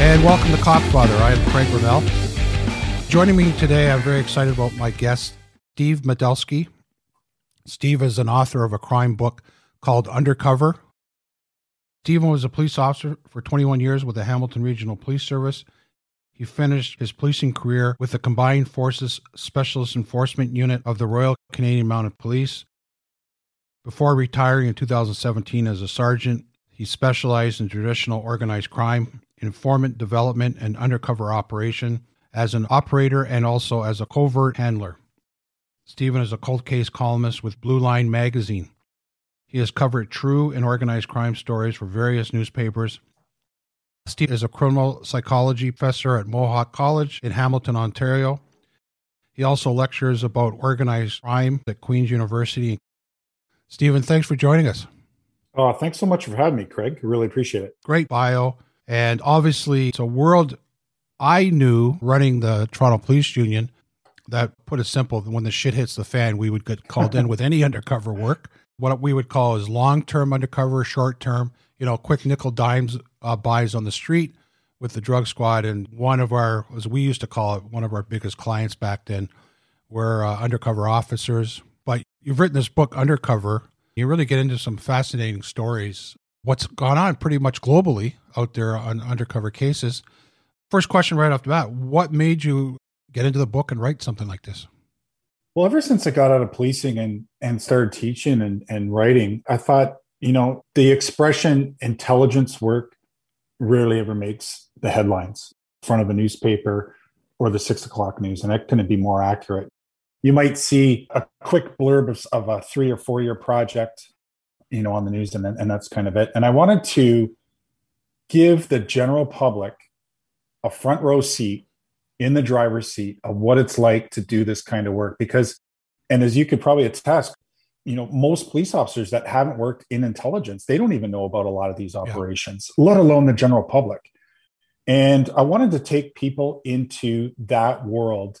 And welcome to Copfather. I am Craig Bromell. Joining me today, I'm very excited about my guest, Steve Metelsky. Steve is an author of a crime book called Undercover. Stephen was a police officer for 21 years with the Hamilton Regional Police Service. He finished his policing career with the Combined Forces Specialist Enforcement Unit of the Royal Canadian Mounted Police. Before retiring in 2017 as a sergeant, he specialized in traditional organized crime informant development and undercover operation, as an operator and also as a covert handler. Stephen is a cold case columnist with Blue Line magazine. He has covered true and organized crime stories for various newspapers. Steve is a criminal psychology professor at Mohawk College in Hamilton, Ontario. He also lectures about organized crime at Queen's University. Stephen, thanks for joining us. Oh, thanks so much for having me, Craig. I really appreciate it. Great bio. And obviously, it's a world I knew running the Toronto Police Union that put it simple, when the shit hits the fan, we would get called in with any undercover work. What we would call is long term undercover, short term, you know, quick nickel dimes uh, buys on the street with the drug squad. And one of our, as we used to call it, one of our biggest clients back then were uh, undercover officers. But you've written this book, Undercover. You really get into some fascinating stories what's gone on pretty much globally out there on undercover cases. First question right off the bat What made you get into the book and write something like this? Well, ever since I got out of policing and, and started teaching and, and writing, I thought, you know, the expression intelligence work rarely ever makes the headlines in front of a newspaper or the six o'clock news. And that couldn't be more accurate. You might see a quick blurb of, of a three or four year project you know on the news and and that's kind of it and i wanted to give the general public a front row seat in the driver's seat of what it's like to do this kind of work because and as you could probably attest you know most police officers that haven't worked in intelligence they don't even know about a lot of these operations yeah. let alone the general public and i wanted to take people into that world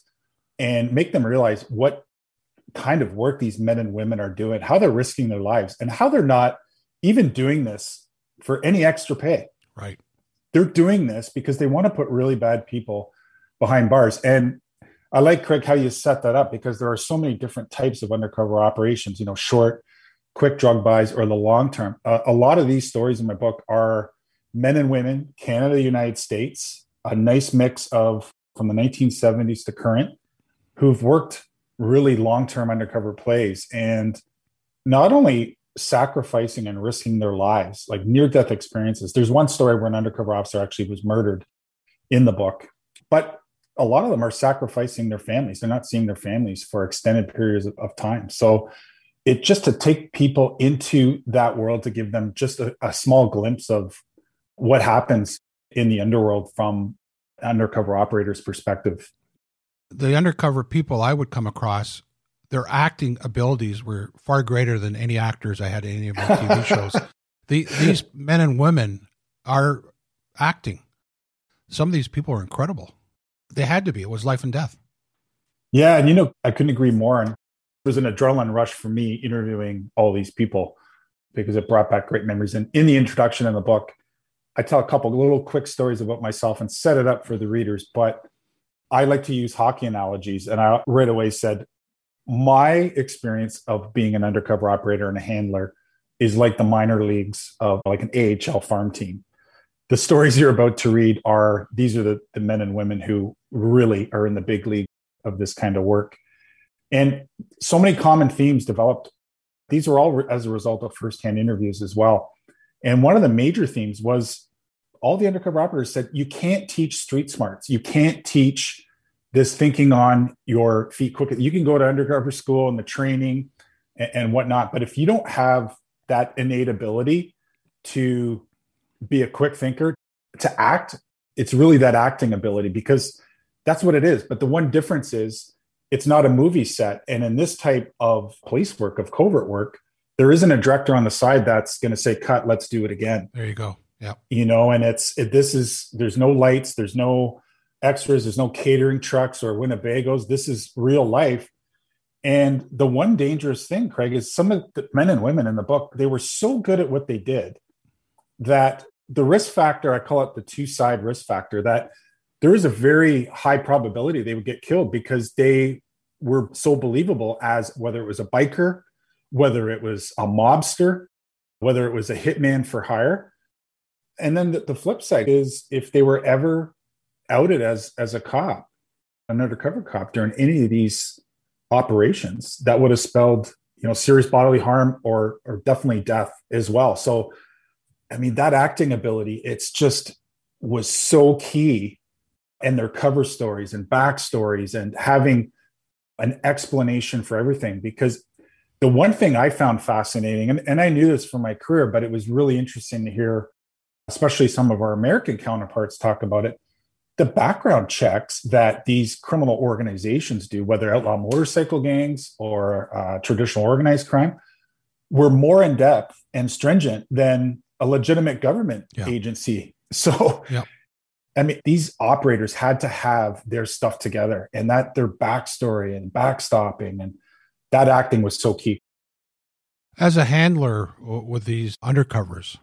and make them realize what kind of work these men and women are doing, how they're risking their lives, and how they're not even doing this for any extra pay. Right. They're doing this because they want to put really bad people behind bars. And I like Craig how you set that up because there are so many different types of undercover operations. You know, short, quick drug buys, or the long term. Uh, a lot of these stories in my book are men and women, Canada, United States, a nice mix of from the 1970s to current, who've worked really long-term undercover plays and not only sacrificing and risking their lives like near-death experiences. There's one story where an undercover officer actually was murdered in the book but a lot of them are sacrificing their families. They're not seeing their families for extended periods of, of time. So it just to take people into that world to give them just a, a small glimpse of what happens in the underworld from undercover operators perspective the undercover people I would come across, their acting abilities were far greater than any actors I had in any of my TV shows. The, these men and women are acting. Some of these people are incredible. They had to be. It was life and death. Yeah, and you know, I couldn't agree more. And it was an adrenaline rush for me interviewing all these people because it brought back great memories. And in the introduction in the book, I tell a couple little quick stories about myself and set it up for the readers. But I like to use hockey analogies. And I right away said, my experience of being an undercover operator and a handler is like the minor leagues of like an AHL farm team. The stories you're about to read are these are the, the men and women who really are in the big league of this kind of work. And so many common themes developed. These were all as a result of firsthand interviews as well. And one of the major themes was all the undercover operators said you can't teach street smarts. You can't teach this thinking on your feet quickly. You can go to undercover school and the training and, and whatnot, but if you don't have that innate ability to be a quick thinker, to act, it's really that acting ability because that's what it is. But the one difference is it's not a movie set. And in this type of police work, of covert work, there isn't a director on the side that's going to say, cut, let's do it again. There you go. Yeah. You know, and it's, it, this is, there's no lights, there's no extras, there's no catering trucks or Winnebagos. This is real life. And the one dangerous thing, Craig, is some of the men and women in the book, they were so good at what they did that the risk factor, I call it the two side risk factor, that there is a very high probability they would get killed because they were so believable as whether it was a biker, whether it was a mobster, whether it was a hitman for hire. And then the, the flip side is if they were ever outed as as a cop, an undercover cop during any of these operations, that would have spelled you know serious bodily harm or or definitely death as well. So, I mean that acting ability, it's just was so key, and their cover stories and backstories and having an explanation for everything because the one thing I found fascinating, and, and I knew this from my career, but it was really interesting to hear, especially some of our American counterparts talk about it the background checks that these criminal organizations do, whether outlaw motorcycle gangs or uh, traditional organized crime, were more in depth and stringent than a legitimate government yeah. agency. So, yeah. I mean, these operators had to have their stuff together and that their backstory and backstopping and that acting was so key. As a handler with these undercovers,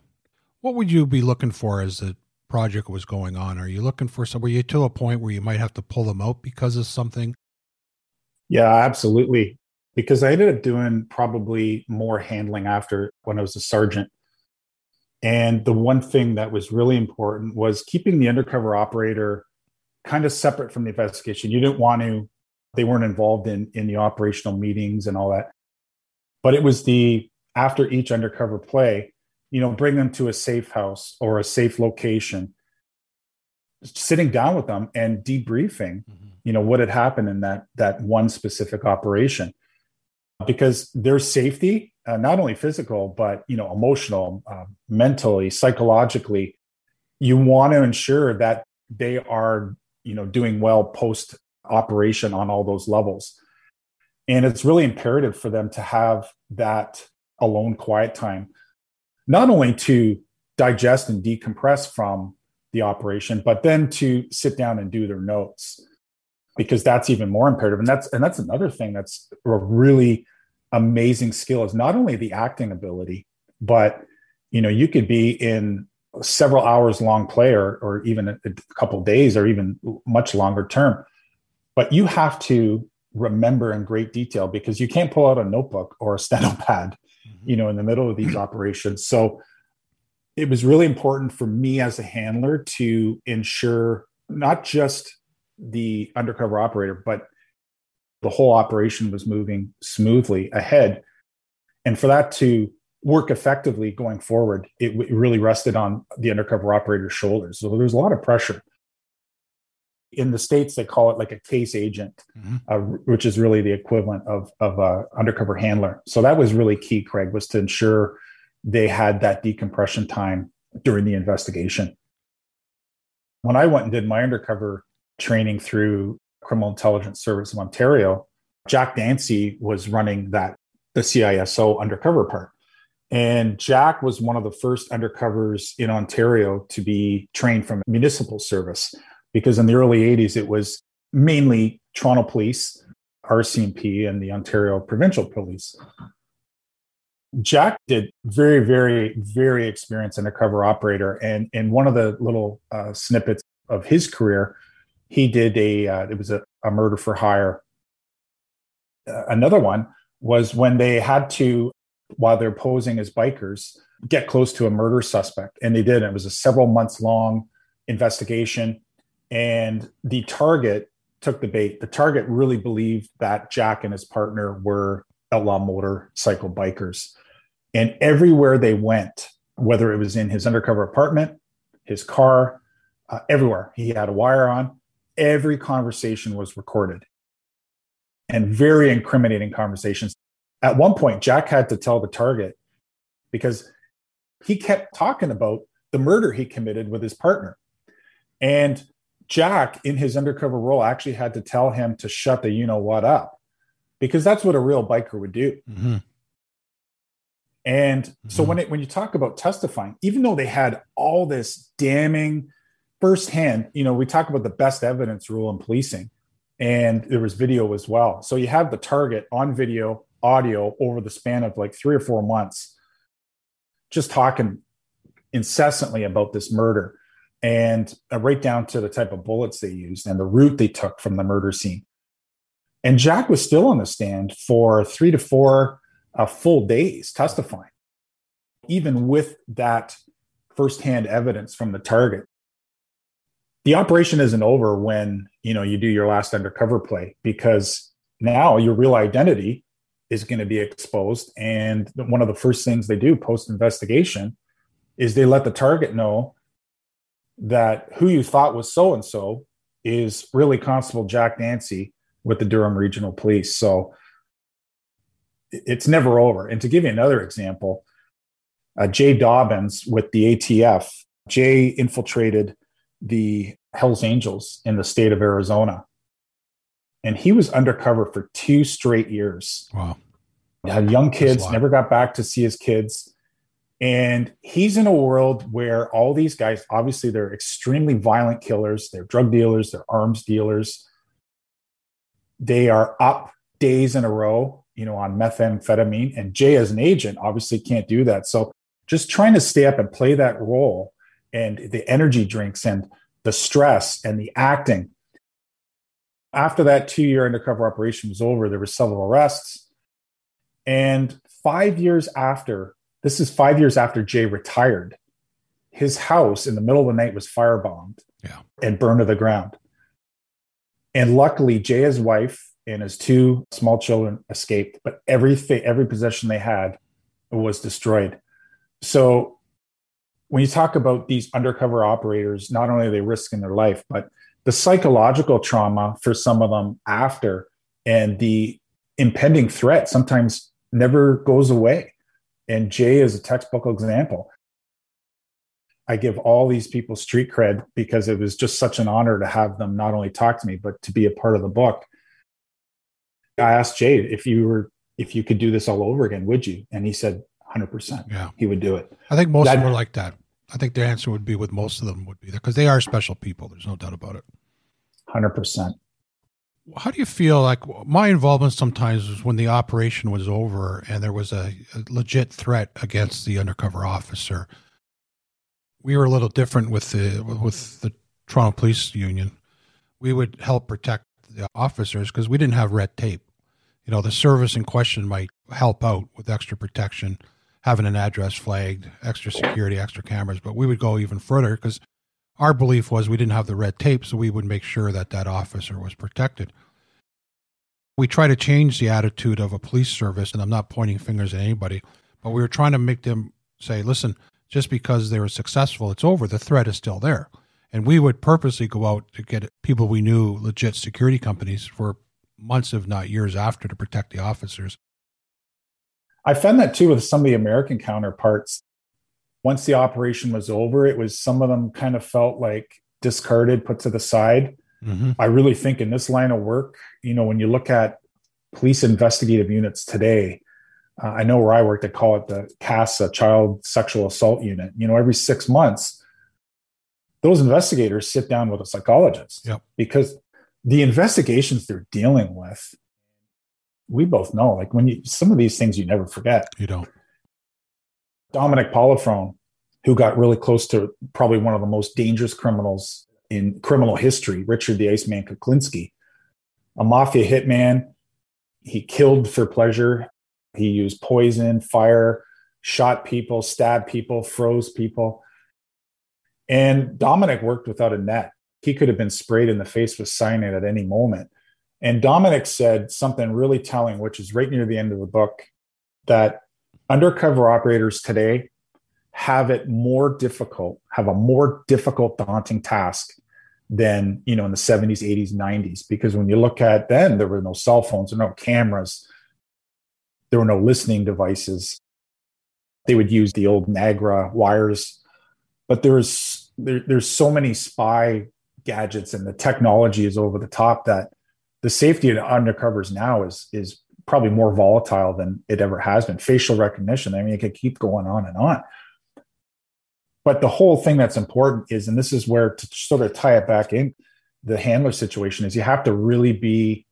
what would you be looking for as the project was going on? Are you looking for some? Were you to a point where you might have to pull them out because of something? Yeah, absolutely. Because I ended up doing probably more handling after when I was a sergeant. And the one thing that was really important was keeping the undercover operator kind of separate from the investigation. You didn't want to, they weren't involved in, in the operational meetings and all that. But it was the after each undercover play, you know bring them to a safe house or a safe location sitting down with them and debriefing mm-hmm. you know what had happened in that that one specific operation. Because their safety uh, not only physical but you know emotional uh, mentally psychologically you want to ensure that they are you know doing well post operation on all those levels. And it's really imperative for them to have that alone quiet time not only to digest and decompress from the operation, but then to sit down and do their notes because that's even more imperative. And that's and that's another thing that's a really amazing skill is not only the acting ability, but you know, you could be in several hours long play or, or even a, a couple days or even much longer term. But you have to remember in great detail because you can't pull out a notebook or a steno pad you know in the middle of these operations. So it was really important for me as a handler to ensure not just the undercover operator but the whole operation was moving smoothly ahead. And for that to work effectively going forward it, it really rested on the undercover operator's shoulders. So there's a lot of pressure in the states they call it like a case agent mm-hmm. uh, which is really the equivalent of of a undercover handler. So that was really key craig was to ensure they had that decompression time during the investigation. When i went and did my undercover training through criminal intelligence service of ontario jack dancy was running that the ciso undercover part. And Jack was one of the first undercovers in Ontario to be trained from municipal service because in the early 80s it was mainly Toronto Police, RCMP, and the Ontario Provincial Police. Jack did very, very, very experienced undercover operator, and in one of the little uh, snippets of his career, he did a uh, it was a, a murder for hire, uh, another one was when they had to, while they're posing as bikers, get close to a murder suspect. And they did. It was a several months long investigation. And the target took the bait. The target really believed that Jack and his partner were outlaw motorcycle bikers. And everywhere they went, whether it was in his undercover apartment, his car, uh, everywhere, he had a wire on. Every conversation was recorded and very incriminating conversations. At one point, Jack had to tell the target because he kept talking about the murder he committed with his partner. And Jack, in his undercover role, actually had to tell him to shut the you know what up because that's what a real biker would do. Mm-hmm. And mm-hmm. so when it, when you talk about testifying, even though they had all this damning firsthand, you know, we talk about the best evidence rule in policing, and there was video as well. So you have the target on video, audio over the span of like three or four months, just talking incessantly about this murder and right down to the type of bullets they used and the route they took from the murder scene. And Jack was still on the stand for three to four uh, full days testifying, even with that firsthand evidence from the target. The operation isn't over when you know you do your last undercover play because now your real identity is going to be exposed. And one of the first things they do post investigation is they let the target know that who you thought was so and so is really Constable Jack Nancy with the Durham Regional Police. So it's never over. And to give you another example, uh, Jay Dobyns with the ATF, Jay infiltrated the Hells Angels in the state of Arizona. And he was undercover for two straight years. Wow. He had young kids, never got back to see his kids. And he's in a world where all these guys, obviously, they're extremely violent killers, they're drug dealers, they're arms dealers. They are up days in a row, you know, on methamphetamine. And Jay, as an agent, obviously can't do that. So just trying to stay up and play that role and the energy drinks and the stress and the acting. After that two year undercover operation was over, there were several arrests. And five years after this is five years after Jay retired. His house in the middle of the night was firebombed yeah. and burned to the ground. And luckily, Jay, his wife, and his two small children escaped, but everything, every possession they had was destroyed. So when you talk about these undercover operators, not only are they risking their life, but the psychological trauma for some of them after and the impending threat sometimes never goes away. And Jay is a textbook example. I give all these people street cred because it was just such an honor to have them not only talk to me, but to be a part of the book. I asked Jay if you were if you could do this all over again, would you? And he said 100%. Yeah. He would do it. I think most that, of them are like that. I think the answer would be with most of them would be there because they are special people. There's no doubt about it. 100% how do you feel like my involvement sometimes was when the operation was over and there was a, a, legit threat against the undercover officer. We were a little different with the with the toronto police union. We would help protect the officers because we didn't have red tape. You know the service in question might help out with extra protection having an address flagged extra security extra cameras but we would go even further because our belief was we didn't have the red tape, so we would make sure that that officer was protected. We try to change the attitude of a police service, and I'm not pointing fingers at anybody, but we were trying to make them say, listen, just because they were successful, it's over. The threat is still there. And we would purposely go out to get people we knew, legit security companies, for months, if not years after, to protect the officers. I found that too with some of the American counterparts once the operation was over, it was some of them kind of felt like discarded, put to the side. Mm-hmm. I really think in this line of work, you know, when you look at police investigative units today, uh, I know where I work, they call it the CASA, Child Sexual Assault Unit. You know, every six months, those investigators sit down with a psychologist yep. because the investigations they're dealing with, we both know, like when you, some of these things you never forget. You don't. Dominic Polifrone, who got really close to probably one of the most dangerous criminals in criminal history, Richard the Iceman Kuklinski, a mafia hitman. he killed for pleasure. He used poison, fire, shot people, stabbed people, froze people. And Dominic worked without a net. He could have been sprayed in the face with cyanide at any moment. And Dominic said something really telling, which is right near the end of the book, that undercover operators today have it more difficult, have a more difficult, daunting task than you know in the 70s, 80s, 90s. Because when you look at then, there were no cell phones, there were no cameras, there were no listening devices. They would use the old Nagra wires, but there's there, there's so many spy gadgets and the technology is over the top that the safety of the undercovers now is is probably more volatile than it ever has been. Facial recognition, I mean, it could keep going on and on. But the whole thing that's important is, and this is where to sort of tie it back in, the handler situation is you have to really be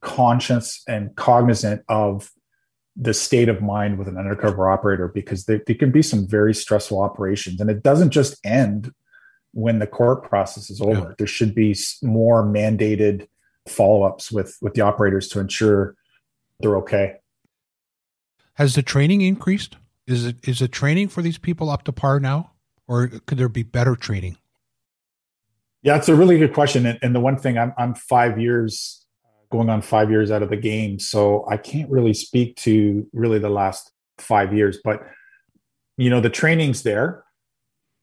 conscious and cognizant of the state of mind with an undercover operator because there, there, can be some very stressful operations and it doesn't just end when the court process is over yeah. there should be more mandated follow-ups with with the operators to ensure they're okay has the training increased is it is the training for these people up to par now or could there be better training yeah it's a really good question and, and the one thing i'm i'm five years going on five years out of the game. So I can't really speak to really the last five years, but you know, the training's there,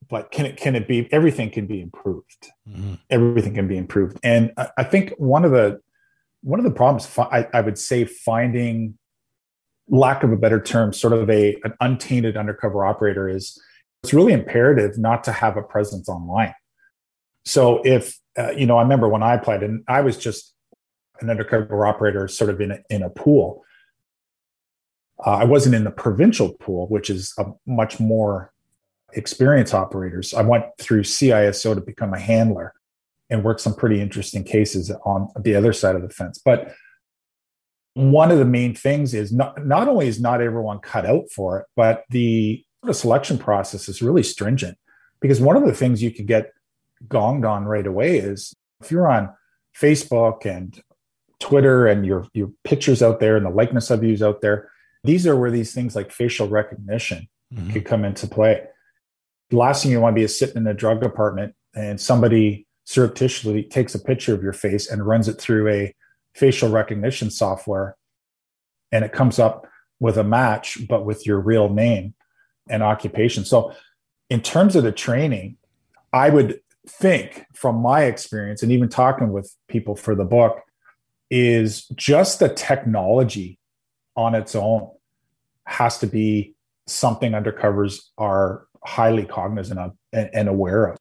but can it, can it be, everything can be improved. Mm-hmm. Everything can be improved. And I, I, think one of the, one of the problems I, I would say finding lack of a better term, sort of a, an untainted undercover operator is it's really imperative not to have a presence online. So if, uh, you know, I remember when I applied and I was just an undercover operator sort of in a, in a pool. Uh, I wasn't in the provincial pool, which is a much more experienced operators. I went through CISO to become a handler and worked some pretty interesting cases on the other side of the fence. But one of the main things is not, not only is not everyone cut out for it, but the, the selection process is really stringent because one of the things you could get gonged on right away is if you're on Facebook and Twitter and your your pictures out there and the likeness of you is out there. These are where these things like facial recognition mm-hmm. could come into play. The last thing you want to be is sitting in a drug department and somebody surreptitiously takes a picture of your face and runs it through a facial recognition software and it comes up with a match but with your real name and occupation. So in terms of the training, I would think from my experience and even talking with people for the book is just the technology on its own has to be something undercovers are highly cognizant of and, aware of.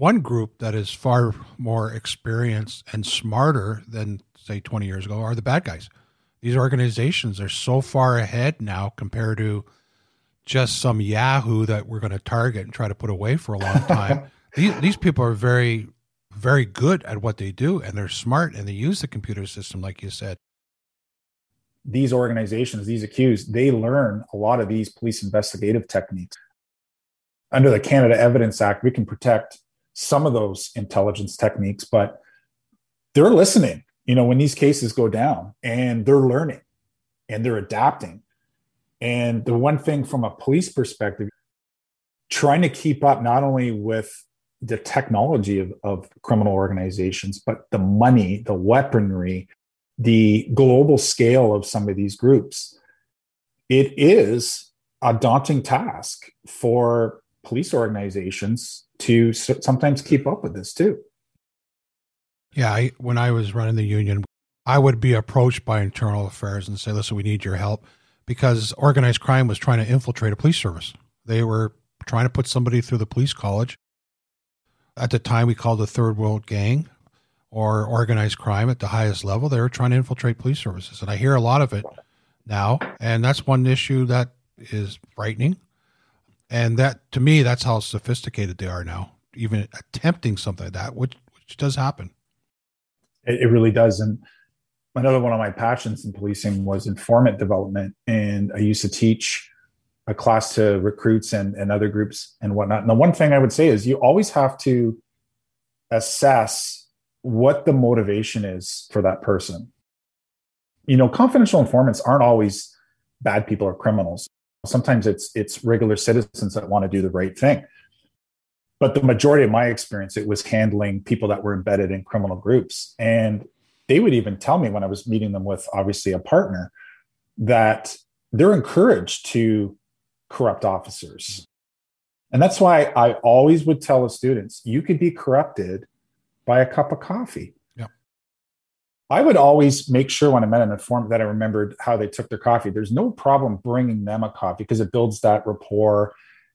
One group that is far more experienced and smarter than, say, 20 years ago are the bad guys. These organizations are so far ahead now compared to just some Yahoo that we're going to target and try to put away for a long time. these, these people are very very good at what they do and they're smart and they use the computer system, like you said. These organizations, these accused, they learn a lot of these police investigative techniques. Under the Canada Evidence Act, we can protect some of those intelligence techniques, but they're listening, you know, when these cases go down and they're learning and they're adapting. And the one thing from a police perspective, trying to keep up not only with the technology of, of criminal organizations, but the money, the weaponry, the global scale of some of these groups. It is a daunting task for police organizations to sometimes keep up with this too. Yeah, I, when I was running the union, I would be approached by internal affairs and say, "Listen, we need your help," because organized crime was trying to infiltrate a police service. They were trying to put somebody through the police college at the time we called the third world gang or organized crime at the highest level. They were trying to infiltrate police services. And I hear a lot of it now. And that's one issue that is frightening. And that, to me, that's how sophisticated they are now, even attempting something like that, which, which does happen. It, it really does. And another one of my passions in policing was informant development. And I used to teach a class to recruits and, and other groups and whatnot. And the one thing I would say is you always have to assess what the motivation is for that person. you know, confidential informants aren't always bad people or criminals. Sometimes it's it's regular citizens that want to do the right thing. But the majority of my experience, it was handling people that were embedded in criminal groups. And they would even tell me when I was meeting them with obviously a partner that they're encouraged to corrupt officers. And that's why I always would tell the students you could be corrupted by a cup of coffee. I would always make sure when I met an informant that I remembered how they took their coffee. There's no problem bringing them a coffee because it builds that rapport.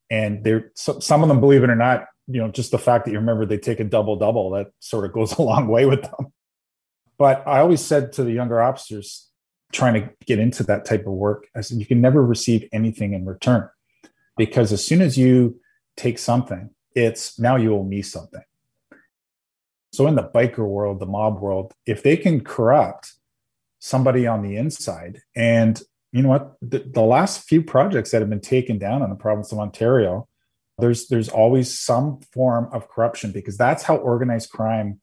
And they're so, some of them, believe it or not, you know, just the fact that you remember they take a double double that sort of goes a long way with them. But I always said to the younger officers trying to get into that type of work, I said, you can never receive anything in return because as soon as you take something, it's now you owe me something. So in the biker world, the mob world, if they can corrupt somebody on the inside, and you know what, the, the last few projects that have been taken down in the province of Ontario, there's there's always some form of corruption because that's how organized crime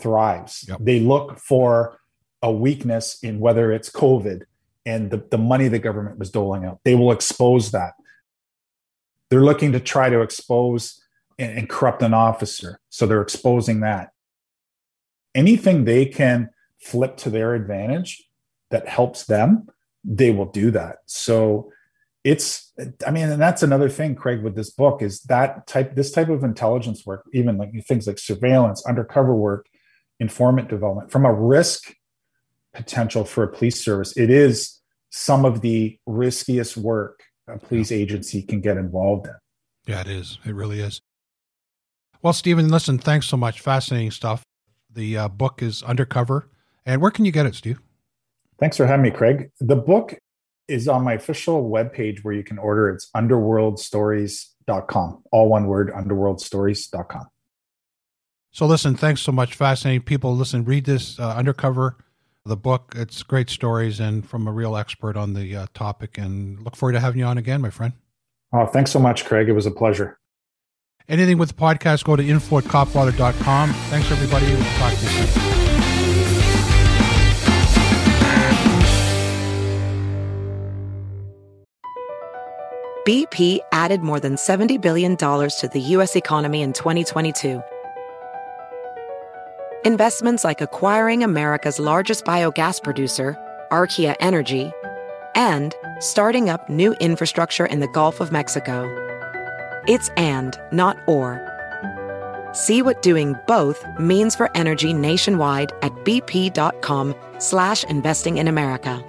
thrives. Yep. They look for a weakness in whether it's COVID and the, the money the government was doling out. They will expose that. They're looking to try to expose and, and corrupt an officer. So they're exposing that. Anything they can flip to their advantage that helps them, they will do that. So it's i mean and that's another thing craig with this book is that type this type of intelligence work even like things like surveillance undercover work informant development from a risk potential for a police service it is some of the riskiest work a police agency can get involved in. Yeah it is. It really is. Well stephen listen thanks so much. Fascinating stuff the uh, book is undercover and where can you get it steve thanks for having me craig the book is on my official webpage where you can order. It's underworldstories.com. All one word, underworldstories.com. So listen, thanks so much. Fascinating people. Listen, read this uh, undercover, the book. It's great stories and from a real expert on the uh, topic. And look forward to having you on again, my friend. Oh, thanks so much, Craig. It was a pleasure. Anything with the podcast, go to info at copfather.com. Thanks, everybody. We'll talk to you soon. BP added more than $70 billion to the U.S. economy in 2022. Investments like acquiring America's largest biogas producer, Archaea Energy, and starting up new infrastructure in the Gulf of Mexico. It's and, not or. See what doing both means for energy nationwide at bp.com slash investing in America.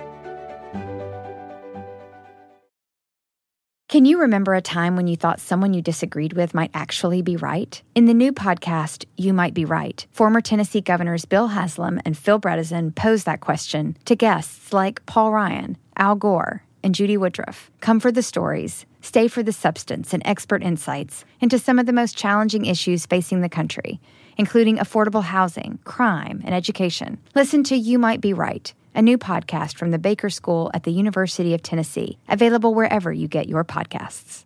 Can you remember a time when you thought someone you disagreed with might actually be right? In the new podcast, You Might Be Right, former Tennessee governors Bill Haslam and Phil Bredesen pose that question to guests like Paul Ryan, Al Gore, and Judy Woodruff. Come for the stories, stay for the substance and expert insights into some of the most challenging issues facing the country, including affordable housing, crime, and education. Listen to You Might Be Right a new podcast from the Baker School at the University of Tennessee, available wherever you get your podcasts.